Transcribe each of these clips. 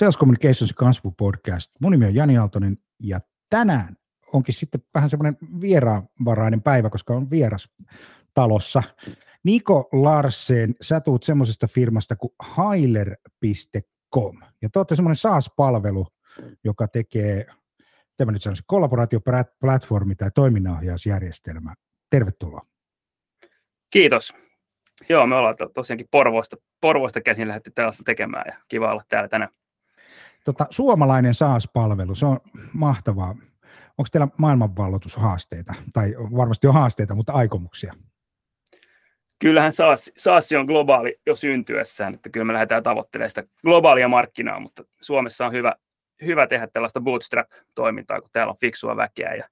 Sales Communications kasvupodcast. Mun nimi on Jani Aaltonen ja tänään onkin sitten vähän semmoinen vieraanvarainen päivä, koska on vieras talossa. Niko Larsen, sä tuut semmoisesta firmasta kuin Hailer.com ja te olette semmoinen SaaS-palvelu, joka tekee, tämä nyt sanoisin, kollaboraatioplatformi tai toiminnanohjausjärjestelmä. Tervetuloa. Kiitos. Joo, me ollaan tosiaankin Porvoista, Porvoista käsin lähdetty tällaista tekemään ja kiva olla täällä tänään. Tota, suomalainen SaaS-palvelu, se on mahtavaa. Onko teillä maailmanvalloitushaasteita? Tai varmasti on haasteita, mutta aikomuksia? Kyllähän SaaS, SaaS on globaali jo syntyessään, että kyllä me lähdetään tavoittelemaan sitä globaalia markkinaa, mutta Suomessa on hyvä, hyvä tehdä tällaista bootstrap-toimintaa, kun täällä on fiksua väkeä ja,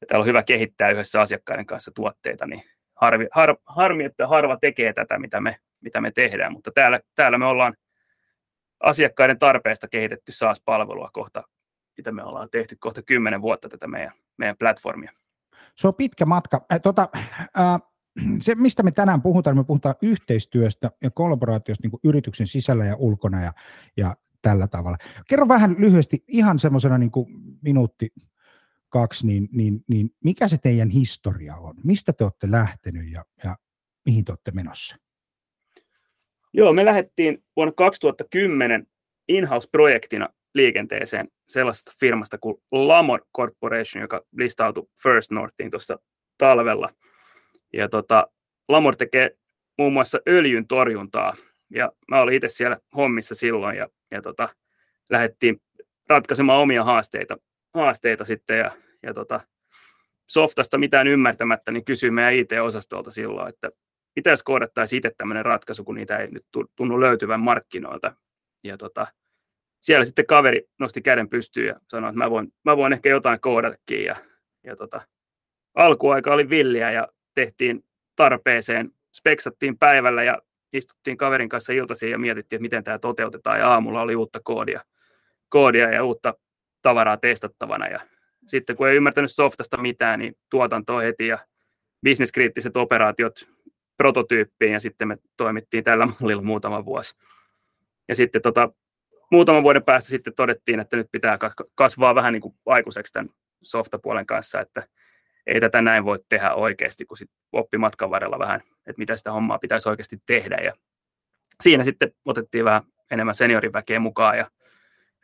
ja täällä on hyvä kehittää yhdessä asiakkaiden kanssa tuotteita, niin harvi, har, harmi, että harva tekee tätä, mitä me, mitä me tehdään, mutta täällä, täällä me ollaan asiakkaiden tarpeesta kehitetty SaaS-palvelua kohta, mitä me ollaan tehty kohta kymmenen vuotta tätä meidän, meidän platformia. Se on pitkä matka. Äh, tota, äh, se, mistä me tänään puhutaan, me puhutaan yhteistyöstä ja kollaboraatiosta niin yrityksen sisällä ja ulkona ja, ja tällä tavalla. Kerro vähän lyhyesti, ihan semmoisena niin minuutti kaksi, niin, niin, niin mikä se teidän historia on? Mistä te olette lähtenyt ja, ja mihin te olette menossa? Joo, me lähdettiin vuonna 2010 in-house-projektina liikenteeseen sellaisesta firmasta kuin Lamor Corporation, joka listautui First Northiin tuossa talvella. Ja tota, Lamor tekee muun muassa öljyn torjuntaa, ja mä olin itse siellä hommissa silloin, ja, ja tota, lähdettiin ratkaisemaan omia haasteita, haasteita sitten, ja, ja tota, softasta mitään ymmärtämättä, niin kysyin meidän IT-osastolta silloin, että pitäisi koodattaisi itse tämmöinen ratkaisu, kun niitä ei nyt tunnu löytyvän markkinoilta. Ja tota, siellä sitten kaveri nosti käden pystyyn ja sanoi, että mä voin, mä voin ehkä jotain koodatakin. Ja, ja tota, alkuaika oli villiä ja tehtiin tarpeeseen, speksattiin päivällä ja istuttiin kaverin kanssa iltaisin ja mietittiin, että miten tämä toteutetaan. Ja aamulla oli uutta koodia, koodia ja uutta tavaraa testattavana. Ja sitten kun ei ymmärtänyt softasta mitään, niin tuotanto heti ja bisneskriittiset operaatiot prototyyppiin ja sitten me toimittiin tällä mallilla muutama vuosi. Ja sitten tota, muutaman vuoden päästä sitten todettiin, että nyt pitää kasvaa vähän niin kuin aikuiseksi tämän softapuolen kanssa, että ei tätä näin voi tehdä oikeasti, kun sitten oppi matkan varrella vähän, että mitä sitä hommaa pitäisi oikeasti tehdä. Ja siinä sitten otettiin vähän enemmän senioriväkeä mukaan ja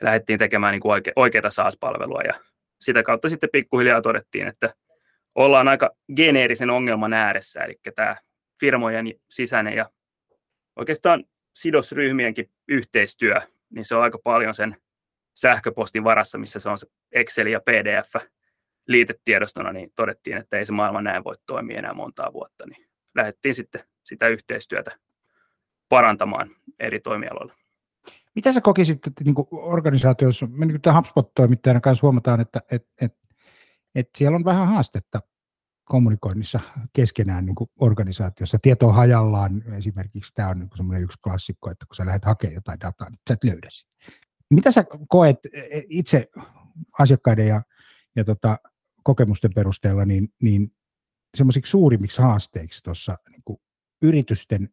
lähdettiin tekemään niin kuin oike- oikeita SaaS-palvelua ja sitä kautta sitten pikkuhiljaa todettiin, että ollaan aika geneerisen ongelman ääressä, eli tämä firmojen sisäinen ja oikeastaan sidosryhmienkin yhteistyö, niin se on aika paljon sen sähköpostin varassa, missä se on se Excel ja PDF liitetiedostona, niin todettiin, että ei se maailma näin voi toimia enää montaa vuotta, niin lähdettiin sitten sitä yhteistyötä parantamaan eri toimialoilla. Mitä sä kokisit että niin organisaatiossa, me niin HubSpot-toimittajana kanssa huomataan, että että että että siellä on vähän haastetta kommunikoinnissa keskenään niin kuin organisaatiossa. Tieto on hajallaan, esimerkiksi tämä on niin semmoinen yksi klassikko, että kun sä lähdet hakemaan jotain dataa, niin sä et löydä sitä. Mitä sä koet e, e, itse asiakkaiden ja, ja tota, kokemusten perusteella niin, niin semmoisiksi suurimmiksi haasteiksi tuossa niin yritysten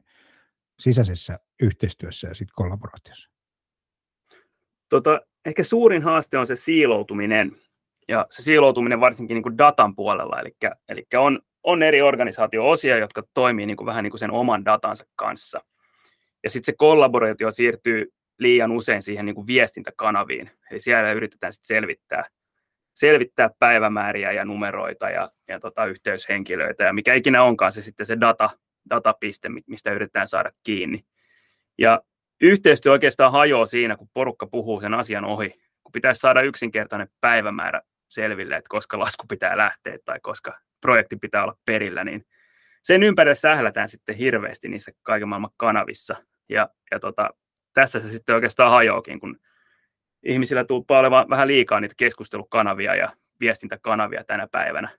sisäisessä yhteistyössä ja sitten kollaboraatiossa? Tota, ehkä suurin haaste on se siiloutuminen ja se siiloutuminen varsinkin niin kuin datan puolella, eli, eli on, on eri organisaatio-osia, jotka toimii niin kuin vähän niin kuin sen oman datansa kanssa. Ja sitten se kollaboraatio siirtyy liian usein siihen niin kuin viestintäkanaviin, eli siellä yritetään sitten selvittää, selvittää päivämääriä ja numeroita ja, ja tota, yhteyshenkilöitä ja mikä ikinä onkaan se sitten se data, datapiste, mistä yritetään saada kiinni. Ja yhteistyö oikeastaan hajoaa siinä, kun porukka puhuu sen asian ohi, kun pitäisi saada yksinkertainen päivämäärä selville, että koska lasku pitää lähteä tai koska projekti pitää olla perillä, niin sen ympärille sählätään sitten hirveästi niissä kaiken maailman kanavissa. Ja, ja tota, tässä se sitten oikeastaan hajoakin, kun ihmisillä tulee olemaan vähän liikaa niitä keskustelukanavia ja viestintäkanavia tänä päivänä.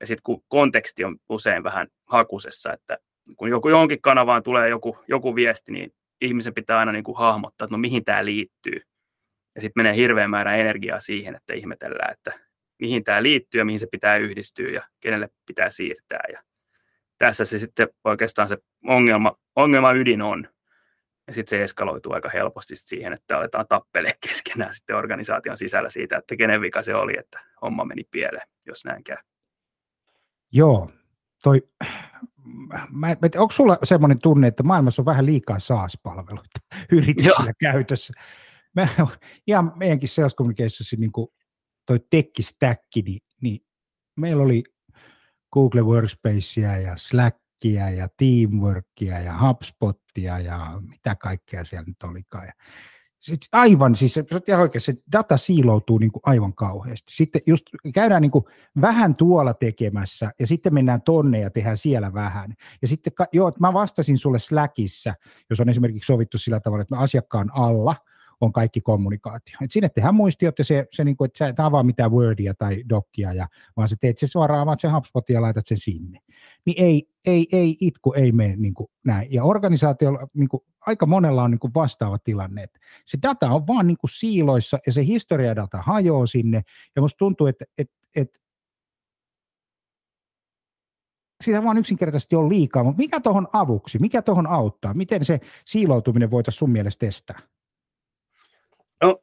Ja sitten kun konteksti on usein vähän hakusessa, että kun joku, johonkin kanavaan tulee joku, joku viesti, niin ihmisen pitää aina niin kuin hahmottaa, että no mihin tämä liittyy. Ja sitten menee hirveän määrä energiaa siihen, että ihmetellään, että mihin tämä liittyy ja mihin se pitää yhdistyä ja kenelle pitää siirtää. Ja tässä se sitten oikeastaan se ongelma, ongelma ydin on. Ja sitten se eskaloituu aika helposti siihen, että aletaan tappelee keskenään sitten organisaation sisällä siitä, että kenen vika se oli, että homma meni pieleen, jos näin käy. Joo, toi, mä, onko sulla semmoinen tunne, että maailmassa on vähän liikaa SaaS-palveluita yrityksillä Joo. käytössä? Mä, ihan meidänkin sales niin kuin toi tech niin, niin meillä oli Google Workspacea ja Slackia ja Teamworkia ja HubSpotia ja mitä kaikkea siellä nyt olikaan. Ja sit aivan, siis se, oikein, se data siiloutuu niin kuin aivan kauheasti. Sitten just käydään niin kuin vähän tuolla tekemässä ja sitten mennään tonne ja tehdään siellä vähän. Ja sitten, joo, mä vastasin sulle Slackissa, jos on esimerkiksi sovittu sillä tavalla, että mä asiakkaan alla – on kaikki kommunikaatio. Et sinne tehdään muistiot ja se, se niin kuin, että sä et avaa mitään Wordia tai Docia, ja, vaan sä teet se suoraan, avaat sen HubSpotin ja laitat sen sinne. Niin ei, ei, ei itku, ei mene niin kuin näin. Ja organisaatiolla niin kuin, aika monella on niin kuin vastaava tilanne, se data on vaan niin kuin siiloissa ja se historiadata hajoaa sinne. Ja musta tuntuu, että, että, että sitä vaan yksinkertaisesti on liikaa, mutta mikä tuohon avuksi, mikä tuohon auttaa, miten se siiloutuminen voitaisiin sun mielestä testata? No,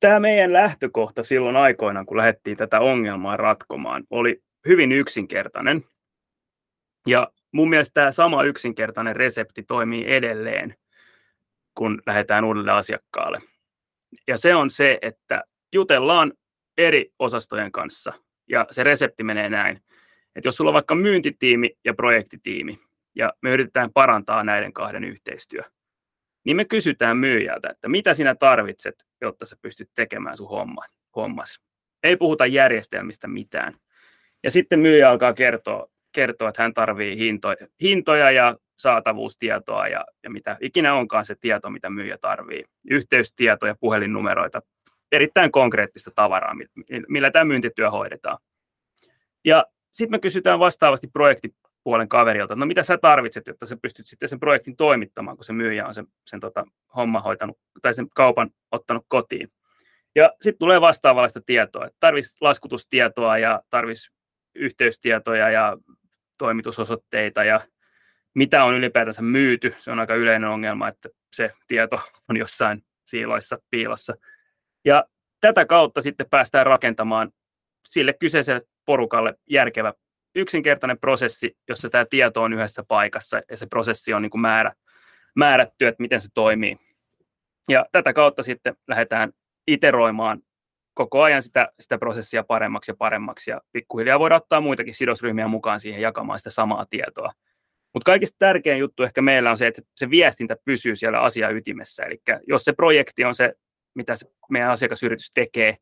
tämä meidän lähtökohta silloin aikoinaan, kun lähdettiin tätä ongelmaa ratkomaan, oli hyvin yksinkertainen. Ja mun mielestä tämä sama yksinkertainen resepti toimii edelleen, kun lähdetään uudelle asiakkaalle. Ja se on se, että jutellaan eri osastojen kanssa. Ja se resepti menee näin, että jos sulla on vaikka myyntitiimi ja projektitiimi, ja me yritetään parantaa näiden kahden yhteistyö, niin me kysytään myyjältä, että mitä sinä tarvitset, jotta sä pystyt tekemään sun homma, hommas. Ei puhuta järjestelmistä mitään. Ja sitten myyjä alkaa kertoa, kertoa että hän tarvii hintoja, hintoja ja saatavuustietoa ja, ja mitä ikinä onkaan se tieto, mitä myyjä tarvii. Yhteystietoja, puhelinnumeroita, erittäin konkreettista tavaraa, millä tämä myyntityö hoidetaan. Ja sitten me kysytään vastaavasti projekti, puolen kaverilta, no mitä sä tarvitset, jotta sä pystyt sitten sen projektin toimittamaan, kun se myyjä on sen, sen tota, homma hoitanut tai sen kaupan ottanut kotiin. Ja sitten tulee vastaavallista tietoa, että tarvitsisi laskutustietoa ja tarvitsisi yhteystietoja ja toimitusosoitteita ja mitä on ylipäätänsä myyty. Se on aika yleinen ongelma, että se tieto on jossain siiloissa piilossa. Ja tätä kautta sitten päästään rakentamaan sille kyseiselle porukalle järkevä yksinkertainen prosessi, jossa tämä tieto on yhdessä paikassa ja se prosessi on niin kuin määrä, määrätty, että miten se toimii. Ja tätä kautta sitten lähdetään iteroimaan koko ajan sitä, sitä prosessia paremmaksi ja paremmaksi ja pikkuhiljaa voidaan ottaa muitakin sidosryhmiä mukaan siihen jakamaan sitä samaa tietoa. Mutta kaikista tärkein juttu ehkä meillä on se, että se viestintä pysyy siellä asia ytimessä. Eli jos se projekti on se, mitä se meidän asiakasyritys tekee,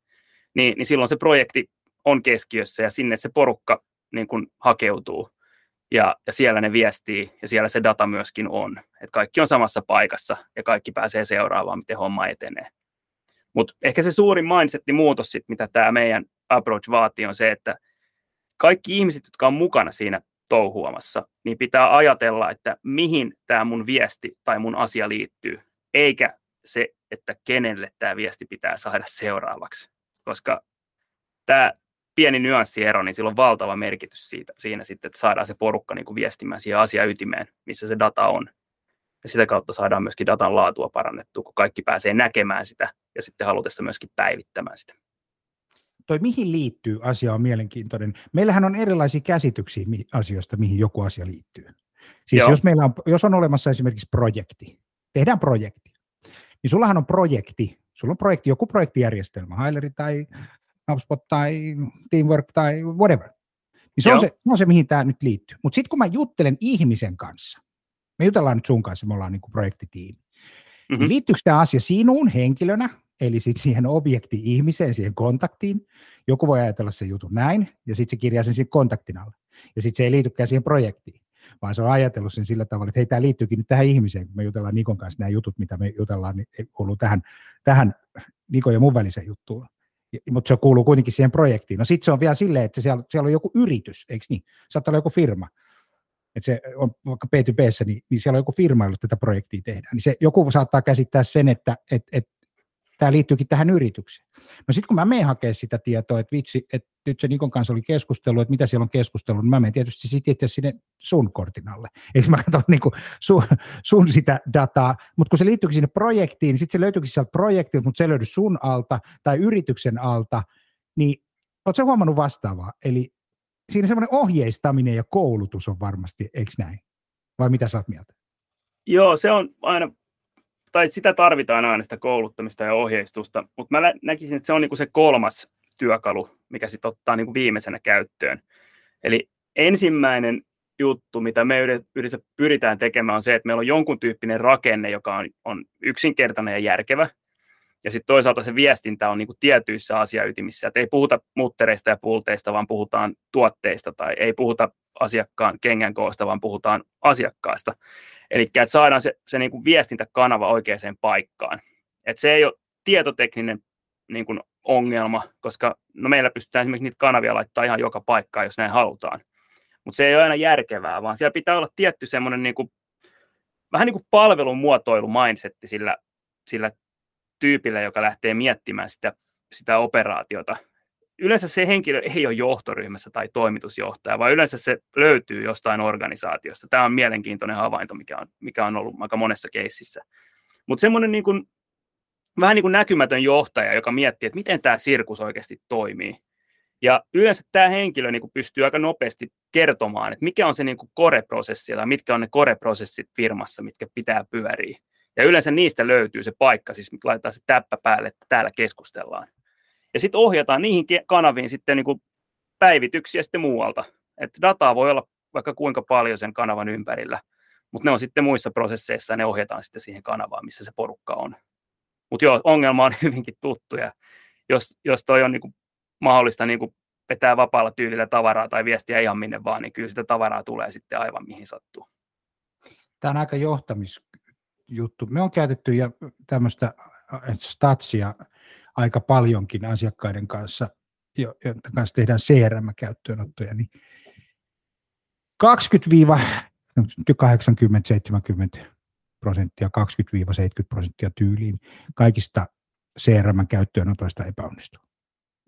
niin, niin silloin se projekti on keskiössä ja sinne se porukka niin kuin hakeutuu ja, ja siellä ne viestii ja siellä se data myöskin on. Että kaikki on samassa paikassa ja kaikki pääsee seuraavaan, miten homma etenee. Mutta ehkä se suurin mindsetti muutos, sit, mitä tämä meidän approach vaatii, on se, että kaikki ihmiset, jotka on mukana siinä touhuamassa, niin pitää ajatella, että mihin tämä mun viesti tai mun asia liittyy, eikä se, että kenelle tämä viesti pitää saada seuraavaksi. Koska tämä pieni nyanssiero, niin sillä on valtava merkitys siitä, siinä sitten, että saadaan se porukka niin kuin viestimään siihen asiaytimeen, missä se data on. Ja sitä kautta saadaan myöskin datan laatua parannettua, kun kaikki pääsee näkemään sitä ja sitten halutessa myöskin päivittämään sitä. Toi mihin liittyy asia on mielenkiintoinen. Meillähän on erilaisia käsityksiä asioista, mihin joku asia liittyy. Siis jos, meillä on, jos on olemassa esimerkiksi projekti, tehdään projekti, niin sullahan on projekti, sulla on projekti, joku projektijärjestelmä, Haileri tai HubSpot tai Teamwork tai whatever. Niin se, on se, se on se, mihin tämä nyt liittyy. Mutta sitten kun mä juttelen ihmisen kanssa, me jutellaan nyt sun kanssa, me ollaan niin kuin projektitiimi, mm-hmm. niin liittyykö tämä asia sinuun henkilönä, eli sitten siihen objekti-ihmiseen, siihen kontaktiin. Joku voi ajatella sen jutun näin, ja sitten se kirjaa sen siihen kontaktin alle. Ja sitten se ei liitykään siihen projektiin, vaan se on ajatellut sen sillä tavalla, että hei, tämä liittyykin nyt tähän ihmiseen, kun me jutellaan Nikon kanssa nämä jutut, mitä me jutellaan, niin kuuluu tähän, tähän Nikon ja mun väliseen juttuun mutta se kuuluu kuitenkin siihen projektiin. No sitten se on vielä silleen, että siellä, siellä on joku yritys, eikö niin? Saattaa olla joku firma. Että se on vaikka B2B, niin, niin siellä on joku firma, jolla tätä projektia tehdään. Niin se, joku saattaa käsittää sen, että et, et, tämä liittyykin tähän yritykseen. No sitten kun mä menen hakemaan sitä tietoa, että vitsi, että nyt se Nikon kanssa oli keskustelu, että mitä siellä on keskustellut, niin mä menen tietysti sitten sinne sun kortin alle. Eikö mä katso niin sun, sun sitä dataa, mutta kun se liittyykin sinne projektiin, niin sitten se löytyykin sieltä projektilta, mutta se löydy sun alta tai yrityksen alta, niin ootko huomannut vastaavaa? Eli siinä semmoinen ohjeistaminen ja koulutus on varmasti, eikö näin? Vai mitä sä oot mieltä? Joo, se on aina, tai sitä tarvitaan aina sitä kouluttamista ja ohjeistusta, mutta mä näkisin, että se on niinku se kolmas työkalu, mikä sitten ottaa niinku viimeisenä käyttöön. Eli ensimmäinen juttu, mitä me yhdessä pyritään tekemään, on se, että meillä on jonkun tyyppinen rakenne, joka on, on yksinkertainen ja järkevä, ja sitten toisaalta se viestintä on niin kuin tietyissä asiaytimissä, että ei puhuta muttereista ja pulteista, vaan puhutaan tuotteista, tai ei puhuta asiakkaan kengän koosta, vaan puhutaan asiakkaasta. Eli että saadaan se, se niin kuin viestintäkanava oikeaan paikkaan. Et se ei ole tietotekninen niin kuin ongelma, koska no meillä pystytään esimerkiksi niitä kanavia laittaa ihan joka paikkaan, jos näin halutaan. Mutta se ei ole aina järkevää, vaan siellä pitää olla tietty semmoinen niin kuin, vähän niin kuin palvelun muotoilu mindsetti sillä, sillä tyypillä, joka lähtee miettimään sitä, sitä operaatiota. Yleensä se henkilö ei ole johtoryhmässä tai toimitusjohtaja, vaan yleensä se löytyy jostain organisaatiosta. Tämä on mielenkiintoinen havainto, mikä on, mikä on ollut aika monessa keississä. Mutta semmoinen niin vähän niin kuin näkymätön johtaja, joka miettii, että miten tämä sirkus oikeasti toimii. Ja yleensä tämä henkilö niin kuin pystyy aika nopeasti kertomaan, että mikä on se niin kuin core-prosessi tai mitkä on ne core-prosessit firmassa, mitkä pitää pyöriä. Ja yleensä niistä löytyy se paikka, siis laitetaan se täppä päälle, että täällä keskustellaan. Ja sitten ohjataan niihin kanaviin sitten niin kuin päivityksiä sitten muualta. Että dataa voi olla vaikka kuinka paljon sen kanavan ympärillä, mutta ne on sitten muissa prosesseissa ja ne ohjataan sitten siihen kanavaan, missä se porukka on. Mutta joo, ongelma on hyvinkin tuttu ja jos, jos toi on niin kuin mahdollista niin kuin vetää vapaalla tyylillä tavaraa tai viestiä ihan minne vaan, niin kyllä sitä tavaraa tulee sitten aivan mihin sattuu. Tämä on aika johtamis, juttu. Me on käytetty ja tämmöistä statsia aika paljonkin asiakkaiden kanssa, joiden kanssa tehdään CRM-käyttöönottoja, niin 20-80-70 prosenttia, 20-70 prosenttia tyyliin kaikista CRM-käyttöönotoista epäonnistuu.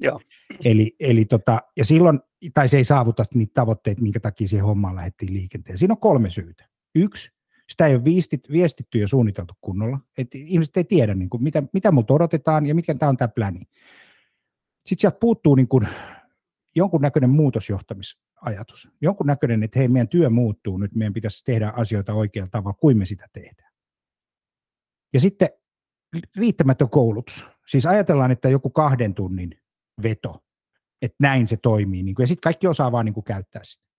Joo. Eli, eli tota, ja silloin, tai se ei saavuta niitä tavoitteita, minkä takia siihen hommaan lähdettiin liikenteen. Siinä on kolme syytä. Yksi, sitä ei ole viestit, viestitty ja suunniteltu kunnolla. Et ihmiset ei tiedä, niin kuin, mitä, mitä multa odotetaan ja mikä tämä on tämä pläni. Sitten sieltä puuttuu niin kuin, jonkunnäköinen muutosjohtamisajatus. Jonkunnäköinen, että hei, meidän työ muuttuu nyt, meidän pitäisi tehdä asioita oikealla tavalla, kuin me sitä tehdään. Ja sitten riittämätön koulutus. Siis ajatellaan, että joku kahden tunnin veto, että näin se toimii. Niin kuin, ja sitten kaikki osaa vaan niin kuin käyttää sitä.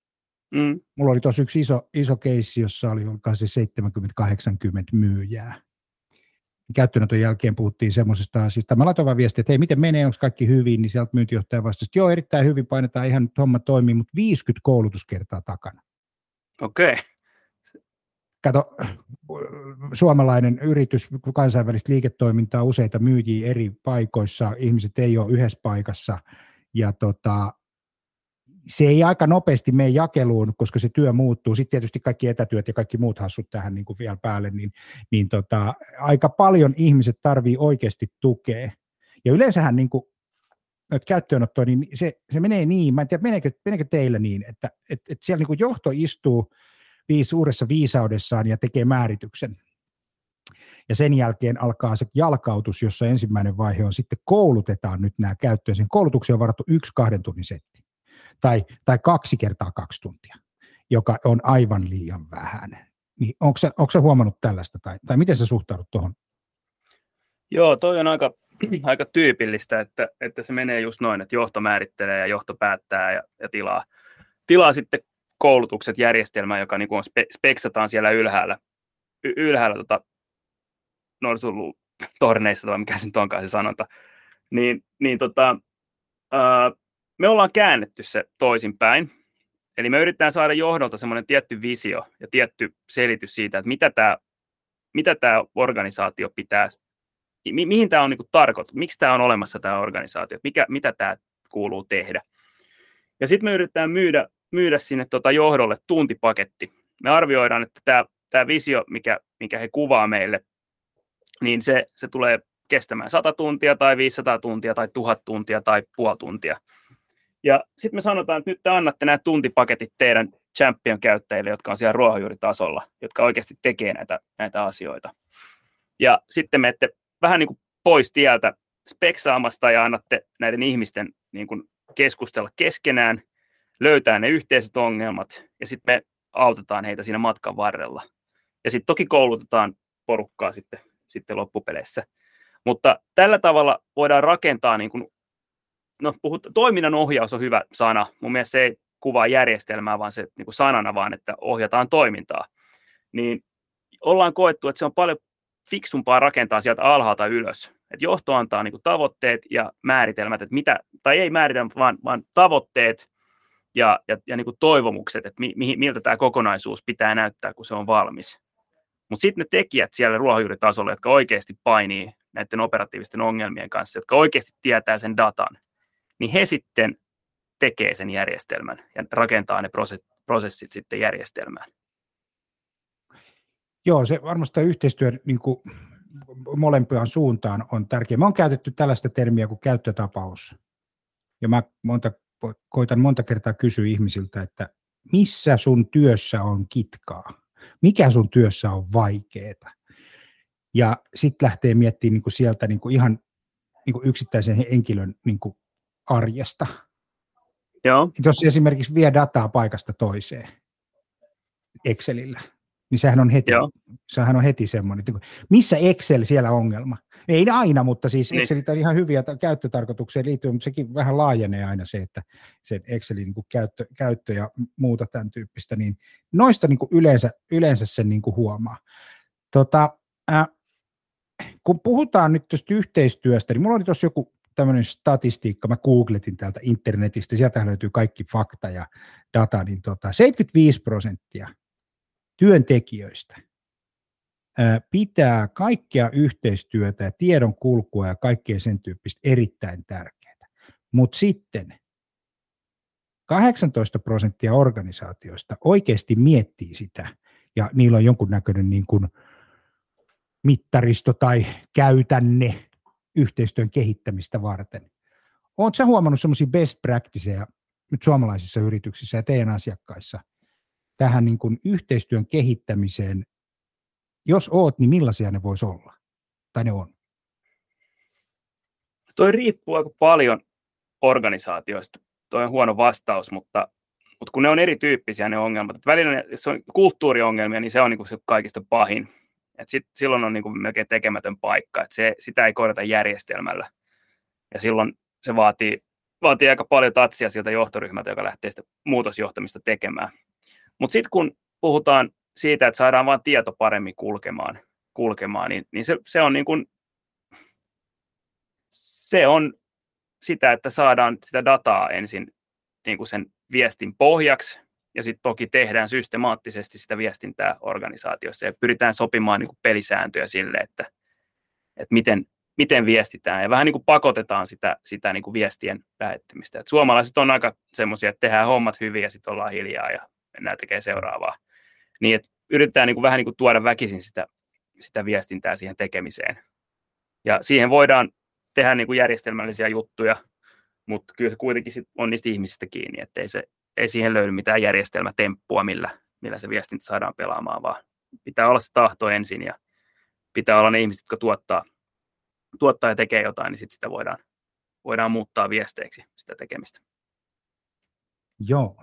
Mm. Mulla oli tuossa yksi iso, iso keissi, jossa oli se 70-80 myyjää. Käyttöönoton jälkeen puhuttiin semmoisesta asiasta. Mä laitoin vaan viestiä, että hei, miten menee, onko kaikki hyvin, niin sieltä myyntijohtaja vastasi, että joo, erittäin hyvin painetaan, ihan nyt homma toimii, mutta 50 koulutuskertaa takana. Okei. Okay. Kato, suomalainen yritys, kansainvälistä liiketoimintaa, useita myyjiä eri paikoissa, ihmiset ei ole yhdessä paikassa, ja tota, se ei aika nopeasti mene jakeluun, koska se työ muuttuu. Sitten tietysti kaikki etätyöt ja kaikki muut hassut tähän niin kuin vielä päälle, niin, niin tota, aika paljon ihmiset tarvii oikeasti tukea. Ja yleensähän niin kuin, käyttöönottoa, niin se, se menee niin, mä en tiedä, meneekö, meneekö teillä niin, että et, et siellä niin kuin johto istuu viis, suuressa viisaudessaan ja tekee määrityksen. Ja sen jälkeen alkaa se jalkautus, jossa ensimmäinen vaihe on sitten koulutetaan nyt nämä käyttöön. Sen koulutuksen on varattu yksi kahden tunnin setti tai, tai kaksi kertaa kaksi tuntia, joka on aivan liian vähän. Niin onko se, onko se huomannut tällaista tai, tai miten sä suhtaudut tuohon? Joo, toi on aika, aika tyypillistä, että, että se menee just noin, että johto määrittelee ja johto päättää ja, ja tilaa, tilaa sitten koulutukset järjestelmään, joka niin on spe, speksataan siellä ylhäällä, y, ylhäällä tota, torneissa, tai mikä se nyt onkaan se sanonta, niin, niin tota, ää, me ollaan käännetty se toisinpäin. Eli me yritetään saada johdolta semmoinen tietty visio ja tietty selitys siitä, että mitä tämä, mitä tämä organisaatio pitää, mi, mihin tämä on niin tarkoitus, miksi tämä on olemassa tämä organisaatio, mikä, mitä tämä kuuluu tehdä. Ja sitten me yritetään myydä, myydä sinne tota johdolle tuntipaketti. Me arvioidaan, että tämä, tämä visio, mikä, mikä he kuvaa meille, niin se, se tulee kestämään 100 tuntia tai 500 tuntia tai 1000 tuntia tai puoli tuntia. Ja sitten me sanotaan, että nyt te annatte nämä tuntipaketit teidän champion-käyttäjille, jotka on siellä ruohonjuuritasolla, jotka oikeasti tekee näitä, näitä asioita. Ja sitten me ette vähän niin kuin pois tieltä speksaamasta ja annatte näiden ihmisten niin kuin keskustella keskenään, löytää ne yhteiset ongelmat ja sitten me autetaan heitä siinä matkan varrella. Ja sitten toki koulutetaan porukkaa sitten, sitten loppupeleissä. Mutta tällä tavalla voidaan rakentaa, niin kuin, no puhut, toiminnan ohjaus on hyvä sana. Mun mielestä se ei kuvaa järjestelmää, vaan se niin kuin sanana vaan, että ohjataan toimintaa. Niin ollaan koettu, että se on paljon fiksumpaa rakentaa sieltä alhaalta ylös. Et johto antaa niin kuin tavoitteet ja määritelmät, että mitä, tai ei määritelmät, vaan, vaan tavoitteet ja, ja, ja niin kuin toivomukset, että mi, mi, miltä tämä kokonaisuus pitää näyttää, kun se on valmis. Mutta sitten ne tekijät siellä ruohonjuuritasolla, jotka oikeasti painii näiden operatiivisten ongelmien kanssa, jotka oikeasti tietää sen datan, niin he sitten tekee sen järjestelmän ja rakentaa ne prosessit sitten järjestelmään. Joo, se varmasti yhteistyö niin kuin suuntaan on tärkeä. Me on käytetty tällaista termiä kuin käyttötapaus. Ja mä monta, koitan monta kertaa kysyä ihmisiltä, että missä sun työssä on kitkaa? Mikä sun työssä on vaikeaa? Ja sitten lähtee miettimään niin kuin sieltä niin kuin ihan niin kuin yksittäisen henkilön niin kuin arjesta. Joo. Jos esimerkiksi vie dataa paikasta toiseen Excelillä, niin sehän on heti, Joo. sehän on heti semmoinen, missä Excel siellä ongelma? Ei aina, mutta siis niin. Excelit on ihan hyviä käyttötarkoitukseen liittyen, mutta sekin vähän laajenee aina se, että se Excelin niin käyttö, käyttö ja muuta tämän tyyppistä, niin noista niin kuin yleensä, yleensä sen niin kuin huomaa. Tota, äh, kun puhutaan nyt tuosta yhteistyöstä, niin mulla oli tuossa joku tämmöinen statistiikka, mä googletin täältä internetistä, sieltä löytyy kaikki fakta ja data, niin tota, 75 prosenttia työntekijöistä pitää kaikkea yhteistyötä ja tiedon kulkua ja kaikkea sen tyyppistä erittäin tärkeää. Mutta sitten 18 prosenttia organisaatioista oikeasti miettii sitä, ja niillä on jonkunnäköinen niin kuin mittaristo tai käytänne yhteistyön kehittämistä varten. Oletko huomannut semmoisia best practiceja nyt suomalaisissa yrityksissä ja teidän asiakkaissa – tähän niin kuin yhteistyön kehittämiseen, jos oot, niin millaisia ne voisi olla? Tai ne on? Toi riippuu aika paljon organisaatioista. Toi on huono vastaus, mutta, mutta kun ne on erityyppisiä ne ongelmat. Että välillä, jos on kulttuuriongelmia, niin se on niin kuin se kaikista pahin. Et sit, silloin on niin kuin melkein tekemätön paikka. Et se, sitä ei korjata järjestelmällä. Ja silloin se vaatii, vaatii aika paljon tatsia siltä johtoryhmältä, joka lähtee sitä muutosjohtamista tekemään. Mutta sitten kun puhutaan siitä, että saadaan vain tieto paremmin kulkemaan, kulkemaan niin, niin se, se, on niin kuin, se on sitä, että saadaan sitä dataa ensin niin kuin sen viestin pohjaksi, ja sitten toki tehdään systemaattisesti sitä viestintää organisaatiossa, ja pyritään sopimaan niin kuin pelisääntöjä sille, että, että miten, miten viestitään, ja vähän niin kuin pakotetaan sitä, sitä niin kuin viestien lähettämistä. Et suomalaiset on aika semmoisia, että tehdään hommat hyvin, ja sitten ollaan hiljaa, ja mennään tekemään seuraavaa. Niin, että yritetään niin kuin vähän niin kuin tuoda väkisin sitä, sitä viestintää siihen tekemiseen. Ja siihen voidaan tehdä niin kuin järjestelmällisiä juttuja, mutta kyllä se kuitenkin sit on niistä ihmisistä kiinni, että ei, se, ei siihen löydy mitään järjestelmätemppua, millä, millä se viestintä saadaan pelaamaan, vaan pitää olla se tahto ensin ja pitää olla ne ihmiset, jotka tuottaa, tuottaa ja tekee jotain, niin sitten sitä voidaan, voidaan muuttaa viesteeksi sitä tekemistä. Joo,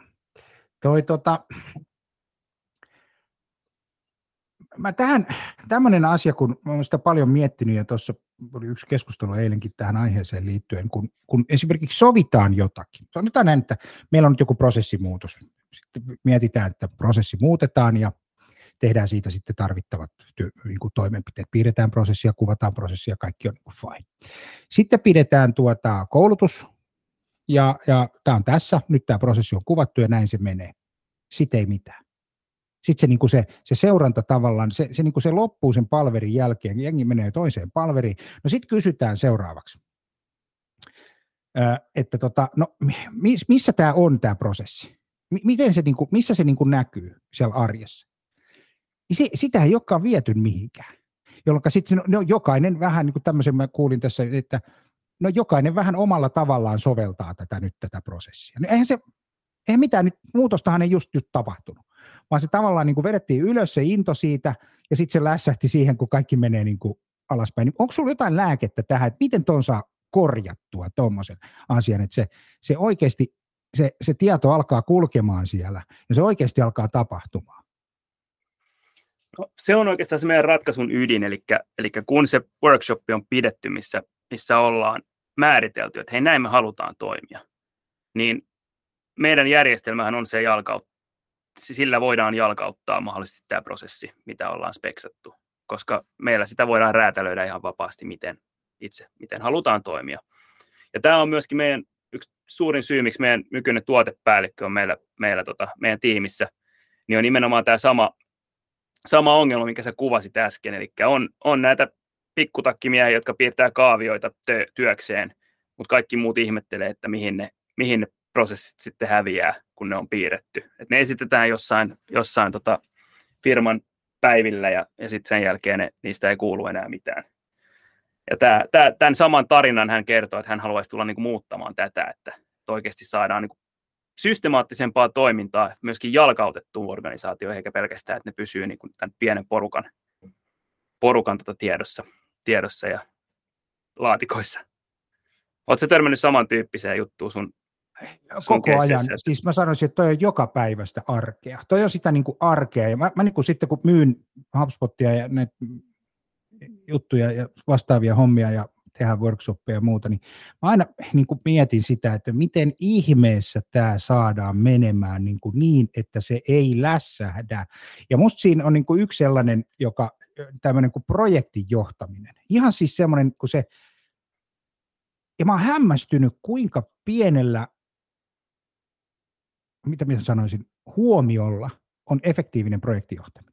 Toi, tota, mä tähän, tämmöinen asia, kun mä olen sitä paljon miettinyt ja tuossa oli yksi keskustelu eilenkin tähän aiheeseen liittyen, kun, kun esimerkiksi sovitaan jotakin. Sanotaan näin, että meillä on nyt joku prosessimuutos. Sitten mietitään, että prosessi muutetaan ja tehdään siitä sitten tarvittavat työ, niin kuin toimenpiteet. Piirretään prosessia, kuvataan prosessia, kaikki on niin kuin fine. Sitten pidetään tuota koulutus, ja, ja tämä on tässä, nyt tämä prosessi on kuvattu ja näin se menee. Sitten ei mitään. Sitten se, niin kuin se, se seuranta tavallaan, se, se, niin kuin se loppuu sen palverin jälkeen, jengi menee toiseen palveriin. No sitten kysytään seuraavaksi, että tota, no, missä tämä on tämä prosessi? Miten se, niin kuin, missä se niin kuin näkyy siellä arjessa? Se, sitä ei olekaan viety mihinkään. jolloin sitten no, jokainen vähän, niin kuin tämmöisen mä kuulin tässä, että no jokainen vähän omalla tavallaan soveltaa tätä nyt tätä prosessia. No, eihän se, eihän mitään nyt, muutostahan ei just nyt tapahtunut, vaan se tavallaan niin kuin vedettiin ylös se into siitä, ja sitten se lässähti siihen, kun kaikki menee niin kuin alaspäin. Niin onko sulla jotain lääkettä tähän, että miten tuon saa korjattua tuommoisen asian, että se, se oikeasti, se, se tieto alkaa kulkemaan siellä, ja se oikeasti alkaa tapahtumaan? No, se on oikeastaan se meidän ratkaisun ydin, eli, eli kun se workshop on pidetty, missä, missä ollaan määritelty, että hei näin me halutaan toimia, niin meidän järjestelmähän on se jalkaut, sillä voidaan jalkauttaa mahdollisesti tämä prosessi, mitä ollaan speksattu, koska meillä sitä voidaan räätälöidä ihan vapaasti, miten itse, miten halutaan toimia. Ja tämä on myöskin meidän yksi suurin syy, miksi meidän nykyinen tuotepäällikkö on meillä, meillä tota, meidän tiimissä, niin on nimenomaan tämä sama, sama ongelma, mikä sä kuvasit äsken, eli on, on näitä pikkutakkimiehiä, jotka piirtää kaavioita tö, työkseen, mutta kaikki muut ihmettelee, että mihin ne, mihin ne prosessit sitten häviää, kun ne on piirretty. Et ne esitetään jossain, jossain tota firman päivillä ja, ja sitten sen jälkeen ne, niistä ei kuulu enää mitään. Ja tää, tää, tämän saman tarinan hän kertoo, että hän haluaisi tulla niinku muuttamaan tätä, että, että oikeasti saadaan niinku systemaattisempaa toimintaa myöskin jalkautettuun organisaatioon, eikä pelkästään, että ne pysyy niinku tämän pienen porukan, porukan tota tiedossa, tiedossa ja laatikoissa. Oletko törmännyt samantyyppiseen juttuun sun koko ajan. Siis mä sanoisin, että toi on joka päivästä arkea. Toi on sitä niin kuin arkea. Ja mä, mä niin kuin sitten kun myyn HubSpotia ja näitä juttuja ja vastaavia hommia ja tehdään workshoppeja ja muuta, niin mä aina niin kuin mietin sitä, että miten ihmeessä tämä saadaan menemään niin, kuin niin, että se ei lässähdä. Ja musta siinä on niin kuin yksi sellainen, joka tämmöinen kuin projektin johtaminen. Ihan siis semmoinen, kun se, ja mä oon hämmästynyt, kuinka pienellä, mitä minä sanoisin, huomiolla on efektiivinen projektijohtaminen.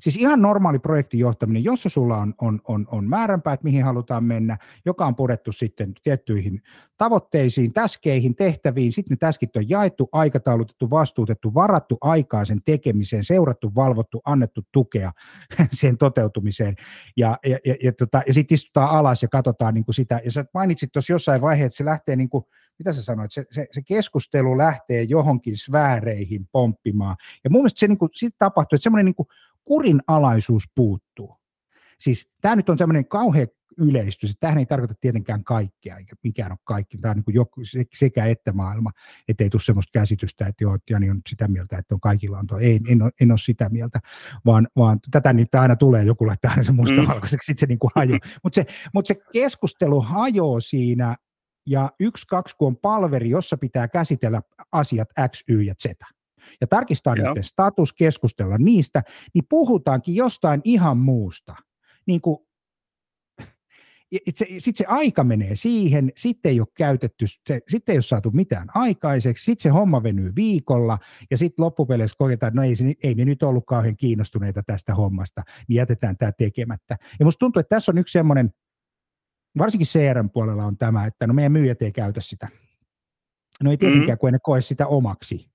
Siis ihan normaali projektijohtaminen, jossa sulla on, on, on, on määränpäät, mihin halutaan mennä, joka on purettu sitten tiettyihin tavoitteisiin, täskeihin, tehtäviin, sitten ne täskit on jaettu, aikataulutettu, vastuutettu, varattu aikaa sen tekemiseen, seurattu, valvottu, annettu tukea sen toteutumiseen, ja, ja, ja, ja, tota, ja sitten istutaan alas ja katsotaan niin kuin sitä, ja sä mainitsit tuossa jossain vaiheessa, että se lähtee niin kuin, mitä sä sanoit, se, se, se keskustelu lähtee johonkin sfääreihin pomppimaan. Ja mun mielestä se niin kuin, sit tapahtuu, että semmoinen niin kurinalaisuus puuttuu. Siis tämä nyt on tämmöinen kauhean yleistys, että tämähän ei tarkoita tietenkään kaikkea, eikä mikään ole kaikki. Tämä on niin joku, sekä että maailma, ettei tule semmoista käsitystä, että joo, Jani on sitä mieltä, että on kaikilla on tuo. Ei, en, ole, en ole sitä mieltä, vaan, vaan tätä nyt aina tulee, joku laittaa aina se mustavalkoiseksi, mm. sitten se niin kuin hajoaa. Mutta se, mut se keskustelu hajoaa siinä, ja yksi, kaksi, kun on palveri, jossa pitää käsitellä asiat X, Y ja Z ja tarkistaa Joo. niiden status, keskustella niistä, niin puhutaankin jostain ihan muusta. Niin kuin, sitten se aika menee siihen, sitten ei ole käytetty, sitten ei ole saatu mitään aikaiseksi, sitten se homma venyy viikolla, ja sitten loppupeleissä koetaan, että no ei, ei ne nyt ollut kauhean kiinnostuneita tästä hommasta, niin jätetään tämä tekemättä. Ja musta tuntuu, että tässä on yksi semmoinen, varsinkin CRM-puolella on tämä, että no meidän myyjät ei käytä sitä. No ei tietenkään, mm. kun ei ne koe sitä omaksi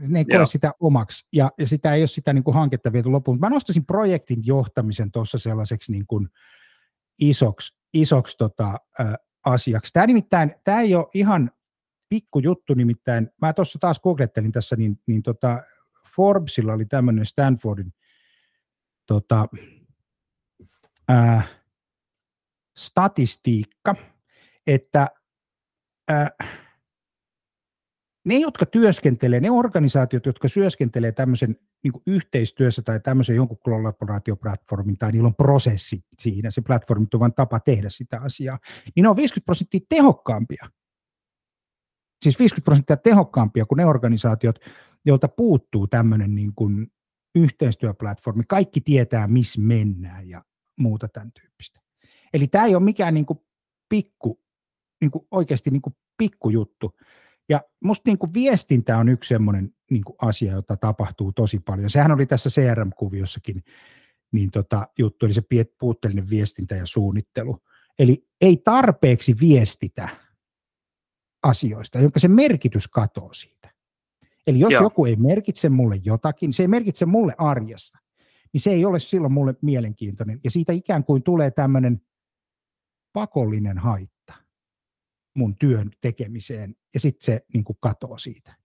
ne ei koe sitä omaksi, ja, ja sitä ei ole sitä niin kuin hanketta viety loppuun. Mä nostaisin projektin johtamisen tuossa sellaiseksi niin kuin isoksi, isoksi tota, ä, asiaksi. Tämä nimittäin, tämä ei ole ihan pikku juttu, nimittäin mä tuossa taas googlettelin tässä, niin, niin tota, Forbesilla oli tämmöinen Stanfordin tota, ä, statistiikka, että ä, ne, jotka työskentelee, ne organisaatiot, jotka työskentelee tämmöisen niin yhteistyössä tai tämmöisen jonkun kollaboraatioplatformin, tai niillä on prosessi siinä, se platformi on vain tapa tehdä sitä asiaa, niin ne on 50 prosenttia tehokkaampia. Siis 50 prosenttia tehokkaampia kuin ne organisaatiot, joilta puuttuu tämmöinen niin kuin yhteistyöplatformi. Kaikki tietää, missä mennään ja muuta tämän tyyppistä. Eli tämä ei ole mikään niin kuin pikku, niin kuin oikeasti niin kuin pikkujuttu. Ja musta niin kuin viestintä on yksi semmoinen niin kuin asia, jota tapahtuu tosi paljon. Sehän oli tässä CRM-kuviossakin niin tota, juttu, eli se puutteellinen viestintä ja suunnittelu. Eli ei tarpeeksi viestitä asioista, jonka se merkitys katoo siitä. Eli jos Joo. joku ei merkitse mulle jotakin, se ei merkitse mulle arjesta, niin se ei ole silloin mulle mielenkiintoinen. Ja siitä ikään kuin tulee tämmöinen pakollinen haitta mun työn tekemiseen, ja sitten se niin kuin katoo siitä.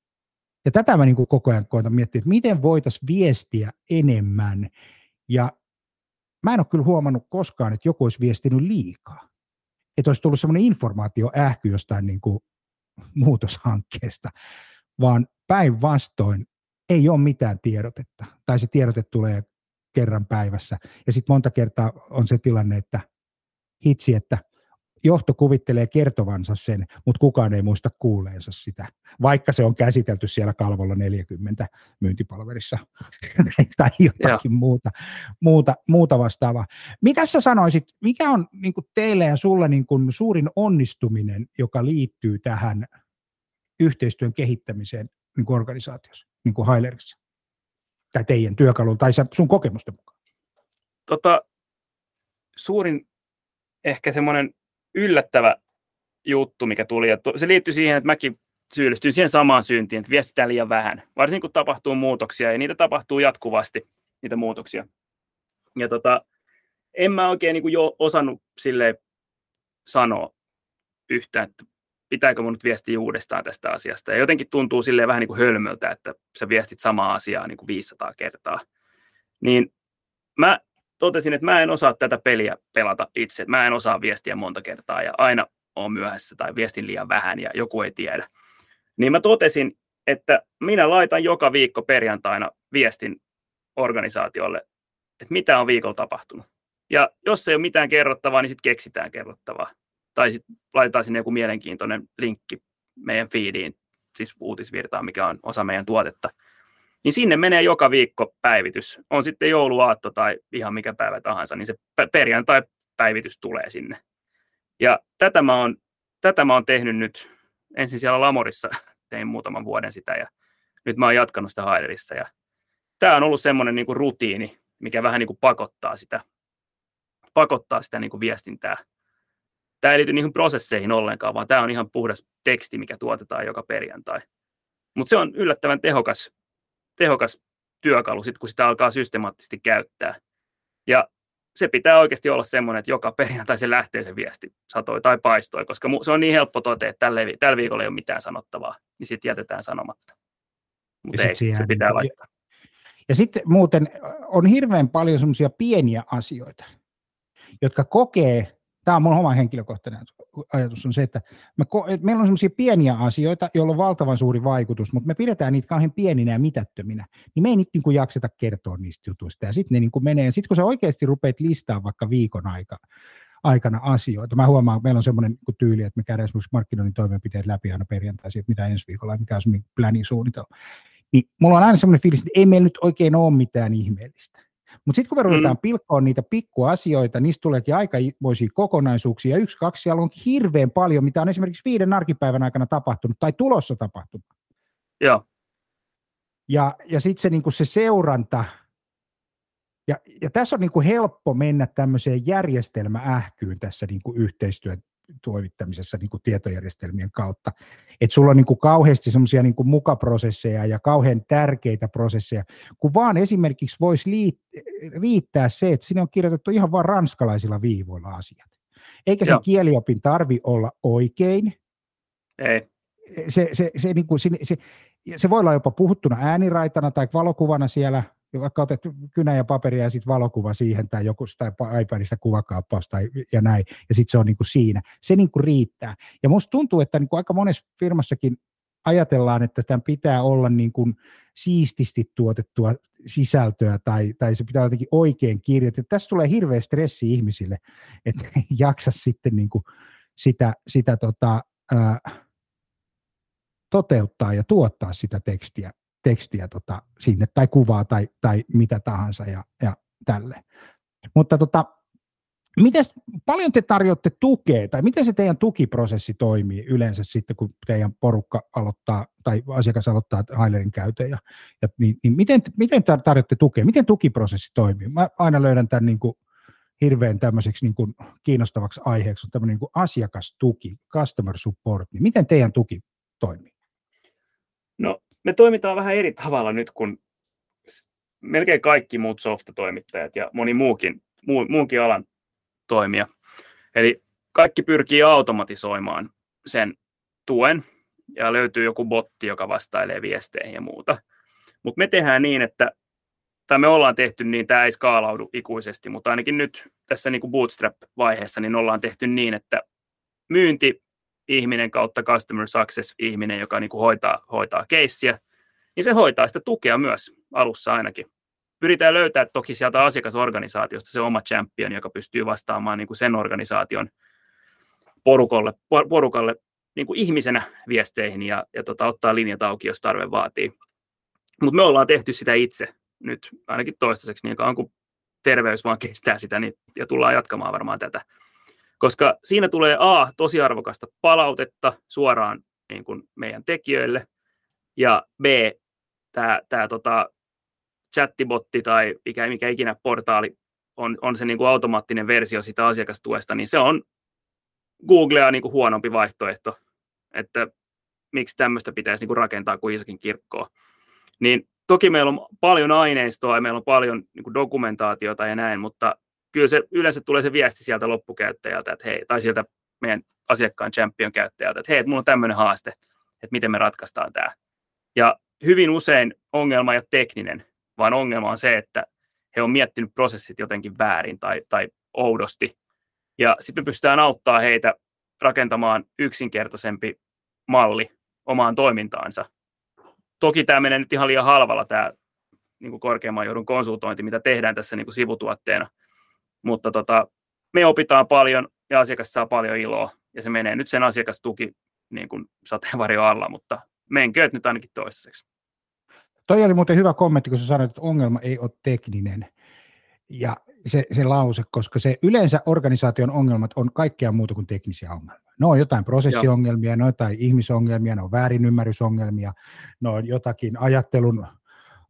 Ja tätä mä niin kuin koko ajan koitan miettiä, että miten voitaisiin viestiä enemmän. Ja mä en ole kyllä huomannut koskaan, että joku olisi viestinyt liikaa. Että olisi tullut semmoinen informaatioähky jostain niin kuin muutoshankkeesta, vaan päinvastoin ei ole mitään tiedotetta. Tai se tiedote tulee kerran päivässä. Ja sitten monta kertaa on se tilanne, että hitsi, että johto kuvittelee kertovansa sen, mutta kukaan ei muista kuuleensa sitä, vaikka se on käsitelty siellä kalvolla 40 myyntipalverissa tai jotakin muuta, muuta, muuta vastaavaa. Mitä sä sanoisit, mikä on niin teille ja sulle niin suurin onnistuminen, joka liittyy tähän yhteistyön kehittämiseen niin organisaatiossa, niin kuin Hailerissa? Tai teidän työkalulla, tai sun kokemusten mukaan? Tota, suurin ehkä semmoinen yllättävä juttu, mikä tuli. Ja se liittyy siihen, että mäkin syyllistyin siihen samaan syntiin, että viestitään liian vähän. Varsinkin kun tapahtuu muutoksia, ja niitä tapahtuu jatkuvasti, niitä muutoksia. Ja tota, en mä oikein niin kuin jo osannut sille sanoa yhtään, että pitääkö mun nyt viestiä uudestaan tästä asiasta. Ja jotenkin tuntuu silleen vähän niin kuin hölmöltä, että sä viestit samaa asiaa niin kuin 500 kertaa. Niin mä totesin, että mä en osaa tätä peliä pelata itse. Mä en osaa viestiä monta kertaa ja aina on myöhässä tai viestin liian vähän ja joku ei tiedä. Niin mä totesin, että minä laitan joka viikko perjantaina viestin organisaatiolle, että mitä on viikolla tapahtunut. Ja jos ei ole mitään kerrottavaa, niin sitten keksitään kerrottavaa. Tai sitten laitetaan sinne joku mielenkiintoinen linkki meidän feediin, siis uutisvirtaan, mikä on osa meidän tuotetta – niin sinne menee joka viikko päivitys. On sitten jouluaatto tai ihan mikä päivä tahansa, niin se perjantai-päivitys tulee sinne. Ja tätä mä oon, tätä mä oon tehnyt nyt, ensin siellä Lamorissa tein muutaman vuoden sitä ja nyt mä oon jatkanut sitä Haiderissa. Ja tämä on ollut semmoinen niin rutiini, mikä vähän niin kuin pakottaa sitä, pakottaa sitä niin kuin viestintää. Tämä ei liity niihin prosesseihin ollenkaan, vaan tämä on ihan puhdas teksti, mikä tuotetaan joka perjantai. Mutta se on yllättävän tehokas tehokas työkalu, sit kun sitä alkaa systemaattisesti käyttää. Ja se pitää oikeasti olla semmoinen, että joka perjantai se lähtee se viesti, satoi tai paistoi, koska se on niin helppo totea, että tällä, tällä viikolla ei ole mitään sanottavaa, niin sitten jätetään sanomatta. Mutta ei, se pitää niin, laittaa. Ja, ja sitten muuten on hirveän paljon semmoisia pieniä asioita, jotka kokee tämä on mun oma henkilökohtainen ajatus, on se, että, me, että meillä on sellaisia pieniä asioita, joilla on valtavan suuri vaikutus, mutta me pidetään niitä kauhean pieninä ja mitättöminä, niin me ei niitä niin kuin jakseta kertoa niistä jutuista. Ja sitten ne niin menee, sitten kun sä oikeasti rupeat listaa vaikka viikon aika, aikana asioita. Mä huomaan, että meillä on semmoinen niin tyyli, että me käydään esimerkiksi markkinoinnin toimenpiteet läpi aina perjantaisin, että mitä ensi viikolla, mikä on semmoinen planning suunnitelma. Niin mulla on aina semmoinen fiilis, että ei meillä nyt oikein ole mitään ihmeellistä. Mutta sitten kun me ruvetaan mm. pilkkoon niitä pikkuasioita, niistä tuleekin aikamoisia kokonaisuuksia. Yksi, kaksi, siellä on hirveän paljon, mitä on esimerkiksi viiden arkipäivän aikana tapahtunut tai tulossa tapahtunut. Joo. Ja, ja sitten se, niinku se seuranta, ja, ja tässä on niinku helppo mennä tämmöiseen järjestelmäähkyyn tässä niinku yhteistyön toimittamisessa niin kuin tietojärjestelmien kautta. Että sulla on niin kuin kauheasti semmoisia niin mukaprosesseja ja kauhean tärkeitä prosesseja, kun vaan esimerkiksi voisi riittää se, että sinne on kirjoitettu ihan vain ranskalaisilla viivoilla asiat. Eikä sen kieliopin tarvi olla oikein. Ei. Se, se, se, niin kuin, se, se, se voi olla jopa puhuttuna ääniraitana tai valokuvana siellä vaikka otet kynä ja paperia ja sitten valokuva siihen tai joku tai iPadista kuvakaappaus tai, ja näin, ja sitten se on niin kuin siinä. Se niin kuin riittää. Ja musta tuntuu, että niin kuin aika monessa firmassakin ajatellaan, että tämän pitää olla niin kuin siististi tuotettua sisältöä tai, tai se pitää jotenkin oikein kirjoitettu. Tässä tulee hirveä stressi ihmisille, että jaksa sitten niin kuin sitä, sitä tota, ää, toteuttaa ja tuottaa sitä tekstiä tekstiä tota, sinne tai kuvaa tai, tai mitä tahansa ja, ja tälle. Mutta tota, mites, paljon te tarjotte tukea tai miten se teidän tukiprosessi toimii yleensä sitten, kun teidän porukka aloittaa tai asiakas aloittaa Hailerin käytön ja, ja niin, niin miten, miten tarjotte tukea, miten tukiprosessi toimii? Mä aina löydän tämän niin kuin hirveän tämmöiseksi niin kuin kiinnostavaksi aiheeksi on tämmöinen niin kuin asiakastuki, customer support, niin miten teidän tuki toimii? Me toimitaan vähän eri tavalla nyt, kun melkein kaikki muut softatoimittajat ja moni muukin, muu, muunkin alan toimija. Eli kaikki pyrkii automatisoimaan sen tuen ja löytyy joku botti, joka vastailee viesteihin ja muuta. Mutta me tehdään niin, että tai me ollaan tehty niin, tämä ei skaalaudu ikuisesti, mutta ainakin nyt tässä niin kuin bootstrap-vaiheessa niin ollaan tehty niin, että myynti ihminen kautta customer success ihminen, joka niin kuin hoitaa, hoitaa keissiä, niin se hoitaa sitä tukea myös alussa ainakin. Pyritään löytää toki sieltä asiakasorganisaatiosta se oma champion, joka pystyy vastaamaan niin kuin sen organisaation porukalle, porukalle niin kuin ihmisenä viesteihin ja, ja tota, ottaa linjat auki, jos tarve vaatii. Mutta me ollaan tehty sitä itse nyt ainakin toistaiseksi niin kauan kuin terveys vaan kestää sitä niin, ja tullaan jatkamaan varmaan tätä. Koska siinä tulee A, tosi arvokasta palautetta suoraan niin kuin meidän tekijöille, ja B, tämä, tämä tota, chattibotti tai mikä, mikä ikinä portaali on, on se niin kuin automaattinen versio sitä asiakastuesta, niin se on Googlea niin kuin huonompi vaihtoehto, että miksi tämmöistä pitäisi niin kuin rakentaa kuin Isakin kirkkoa. Niin toki meillä on paljon aineistoa ja meillä on paljon niin kuin dokumentaatiota ja näin, mutta kyllä se yleensä tulee se viesti sieltä loppukäyttäjältä, että hei, tai sieltä meidän asiakkaan champion käyttäjältä, että hei, että mulla on tämmöinen haaste, että miten me ratkaistaan tämä. Ja hyvin usein ongelma ei ole tekninen, vaan ongelma on se, että he on miettinyt prosessit jotenkin väärin tai, tai oudosti. Ja sitten me pystytään auttaa heitä rakentamaan yksinkertaisempi malli omaan toimintaansa. Toki tämä menee nyt ihan liian halvalla tämä niin korkeamman johdon konsultointi, mitä tehdään tässä niin kuin sivutuotteena. Mutta tota, me opitaan paljon ja asiakas saa paljon iloa ja se menee nyt sen asiakastuki niin kuin sateenvarjo alla, mutta menkööt nyt ainakin toistaiseksi. Toi oli muuten hyvä kommentti, kun sä sanoit, että ongelma ei ole tekninen. Ja se, se lause, koska se yleensä organisaation ongelmat on kaikkea muuta kuin teknisiä ongelmia. Ne on jotain prosessiongelmia, ne on jotain ihmisongelmia, ne on väärinymmärrysongelmia, ne on jotakin ajattelun,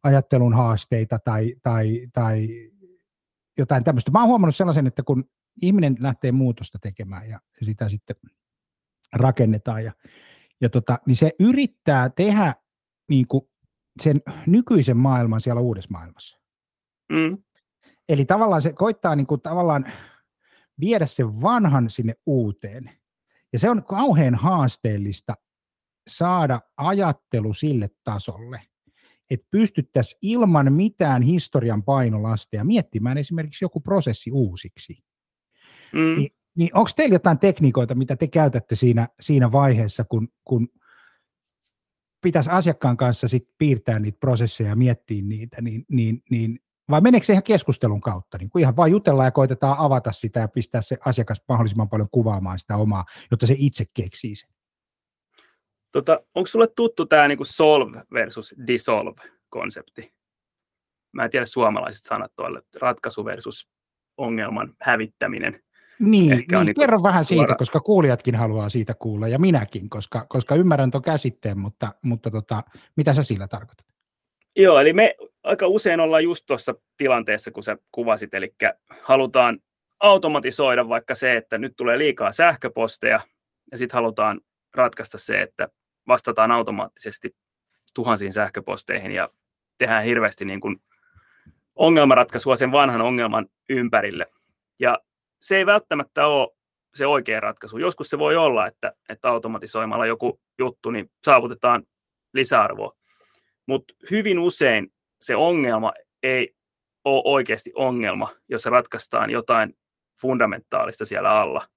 ajattelun haasteita tai, tai, tai jotain tämmöistä. Mä oon huomannut sellaisen, että kun ihminen lähtee muutosta tekemään ja sitä sitten rakennetaan, ja, ja tota, niin se yrittää tehdä niin kuin sen nykyisen maailman siellä uudessa maailmassa. Mm. Eli tavallaan se koittaa niin kuin tavallaan viedä sen vanhan sinne uuteen. Ja se on kauhean haasteellista saada ajattelu sille tasolle, että pystyttäisiin ilman mitään historian painolastia miettimään esimerkiksi joku prosessi uusiksi. Mm. Ni, niin onko teillä jotain tekniikoita, mitä te käytätte siinä, siinä vaiheessa, kun, kun pitäisi asiakkaan kanssa sit piirtää niitä prosesseja ja miettiä niitä, niin, niin, niin vai meneekö se ihan keskustelun kautta? Niin kuin ihan vain jutellaan ja koitetaan avata sitä ja pistää se asiakas mahdollisimman paljon kuvaamaan sitä omaa, jotta se itse keksii sen. Tota, onko sulle tuttu tämä niinku solve versus dissolve-konsepti? Mä en tiedä suomalaiset sanat tuolle, ratkaisu versus ongelman hävittäminen. Niin, Ehkä niin, niin kerro vähän suora... siitä, koska kuulijatkin haluaa siitä kuulla ja minäkin, koska, koska ymmärrän tuon käsitteen, mutta, mutta tota, mitä sä sillä tarkoitat? Joo, eli me aika usein ollaan just tuossa tilanteessa, kun sä kuvasit, eli halutaan automatisoida vaikka se, että nyt tulee liikaa sähköposteja, ja sitten halutaan ratkaista se, että vastataan automaattisesti tuhansiin sähköposteihin ja tehdään hirveästi niin kuin ongelmanratkaisua sen vanhan ongelman ympärille. Ja se ei välttämättä ole se oikea ratkaisu. Joskus se voi olla, että, että automatisoimalla joku juttu, niin saavutetaan lisäarvoa. Mutta hyvin usein se ongelma ei ole oikeasti ongelma, jos ratkaistaan jotain fundamentaalista siellä alla.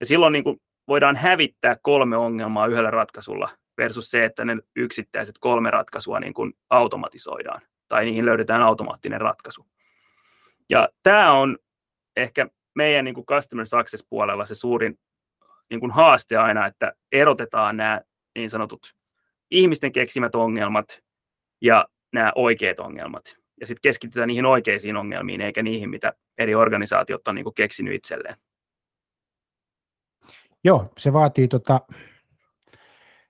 Ja silloin niin kuin voidaan hävittää kolme ongelmaa yhdellä ratkaisulla versus se, että ne yksittäiset kolme ratkaisua niin kuin automatisoidaan tai niihin löydetään automaattinen ratkaisu. Ja tämä on ehkä meidän niin kuin customer success puolella se suurin niin kuin haaste aina, että erotetaan nämä niin sanotut ihmisten keksimät ongelmat ja nämä oikeat ongelmat. Ja sitten keskitytään niihin oikeisiin ongelmiin, eikä niihin, mitä eri organisaatiot on niin kuin keksinyt itselleen. Joo, se vaatii tota,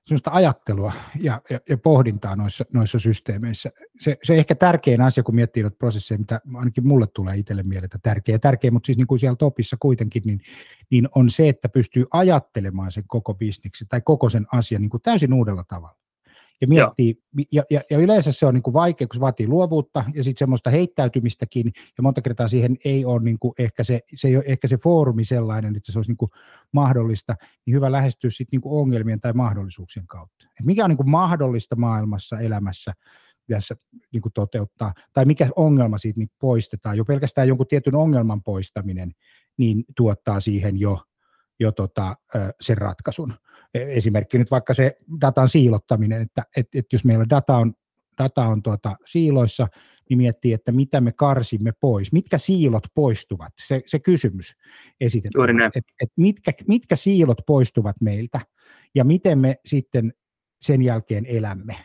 sellaista ajattelua ja, ja, ja pohdintaa noissa, noissa systeemeissä. Se, se ehkä tärkein asia, kun miettii noita prosesseja, mitä ainakin mulle tulee itselle mieleen, että tärkeä, tärkeä, mutta siis niin kuin siellä topissa kuitenkin, niin, niin on se, että pystyy ajattelemaan sen koko bisneksen tai koko sen asian niin kuin täysin uudella tavalla. Ja miettii, ja, ja, ja, yleensä se on niin kuin vaikea, kun se vaatii luovuutta ja sitten semmoista heittäytymistäkin, ja monta kertaa siihen ei ole niin kuin ehkä, se, se ei ole ehkä se foorumi sellainen, että se olisi niin kuin mahdollista, niin hyvä lähestyä sitten niin kuin ongelmien tai mahdollisuuksien kautta. Et mikä on niin kuin mahdollista maailmassa, elämässä, tässä niin kuin toteuttaa, tai mikä ongelma siitä niin poistetaan. Jo pelkästään jonkun tietyn ongelman poistaminen niin tuottaa siihen jo, jo tota, sen ratkaisun. E, esimerkki nyt vaikka se datan siilottaminen, että, että, että jos meillä data on, data on tuota siiloissa, niin miettii, että mitä me karsimme pois, mitkä siilot poistuvat, se, se kysymys esitetään, että, että mitkä, mitkä siilot poistuvat meiltä ja miten me sitten sen jälkeen elämme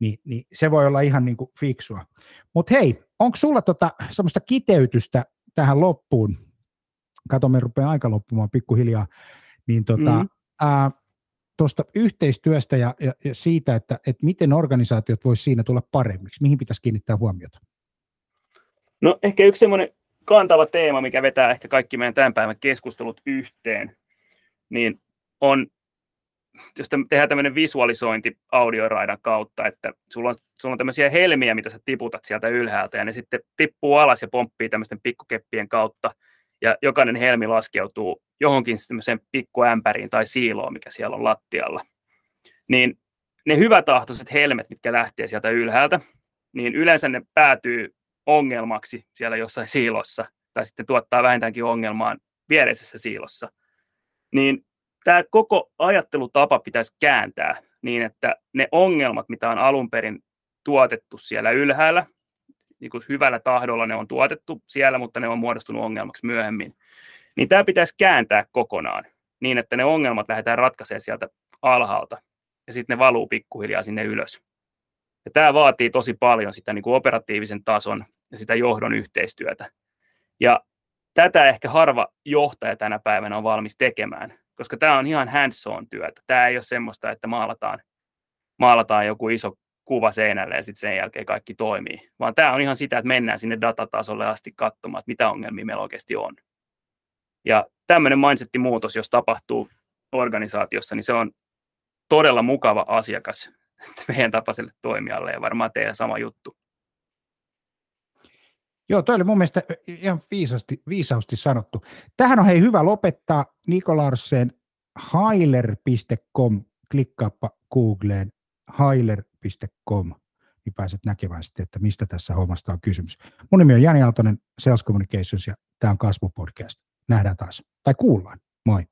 niin, niin se voi olla ihan niin kuin fiksua. Mutta hei, onko sulla tota semmoista kiteytystä tähän loppuun? Kato, me rupeaa aika loppumaan pikkuhiljaa. Niin tota, mm-hmm. Tuosta yhteistyöstä ja, ja, ja siitä, että, että miten organisaatiot voisi siinä tulla paremmiksi, mihin pitäisi kiinnittää huomiota? No ehkä yksi semmoinen kantava teema, mikä vetää ehkä kaikki meidän tämän päivän keskustelut yhteen, niin on jos tehdään tämmöinen visualisointi audioraidan kautta, että sulla on, sulla on tämmöisiä helmiä, mitä sä tiputat sieltä ylhäältä, ja ne sitten tippuu alas ja pomppii tämmöisten pikkukeppien kautta, ja jokainen helmi laskeutuu johonkin tämmöiseen pikkuämpäriin tai siiloon, mikä siellä on lattialla. Niin ne hyvätahtoiset helmet, mitkä lähtee sieltä ylhäältä, niin yleensä ne päätyy ongelmaksi siellä jossain siilossa, tai sitten tuottaa vähintäänkin ongelmaan viereisessä siilossa. Niin tämä koko ajattelutapa pitäisi kääntää niin, että ne ongelmat, mitä on alun perin tuotettu siellä ylhäällä, niin kuin hyvällä tahdolla ne on tuotettu siellä, mutta ne on muodostunut ongelmaksi myöhemmin, niin tämä pitäisi kääntää kokonaan niin, että ne ongelmat lähdetään ratkaisemaan sieltä alhaalta ja sitten ne valuu pikkuhiljaa sinne ylös. Ja tämä vaatii tosi paljon sitä niin kuin operatiivisen tason ja sitä johdon yhteistyötä. Ja tätä ehkä harva johtaja tänä päivänä on valmis tekemään, koska tämä on ihan hands-on työtä. Tämä ei ole semmoista, että maalataan, maalataan joku iso kuva seinälle ja sitten sen jälkeen kaikki toimii, vaan tämä on ihan sitä, että mennään sinne datatasolle asti katsomaan, että mitä ongelmia meillä oikeasti on. Ja tämmöinen mindset-muutos, jos tapahtuu organisaatiossa, niin se on todella mukava asiakas meidän tapaiselle toimijalle ja varmaan teidän sama juttu. Joo, toi oli mun mielestä ihan viisasti, viisausti sanottu. Tähän on hei hyvä lopettaa. Niko Larsen, hailer.com, klikkaappa Googleen hailer.com, niin pääset näkemään sitten, että mistä tässä hommasta on kysymys. Mun nimi on Jani Aaltonen, Sales Communications, ja tämä on Kasvupodcast. Nähdään taas, tai kuullaan. Moi.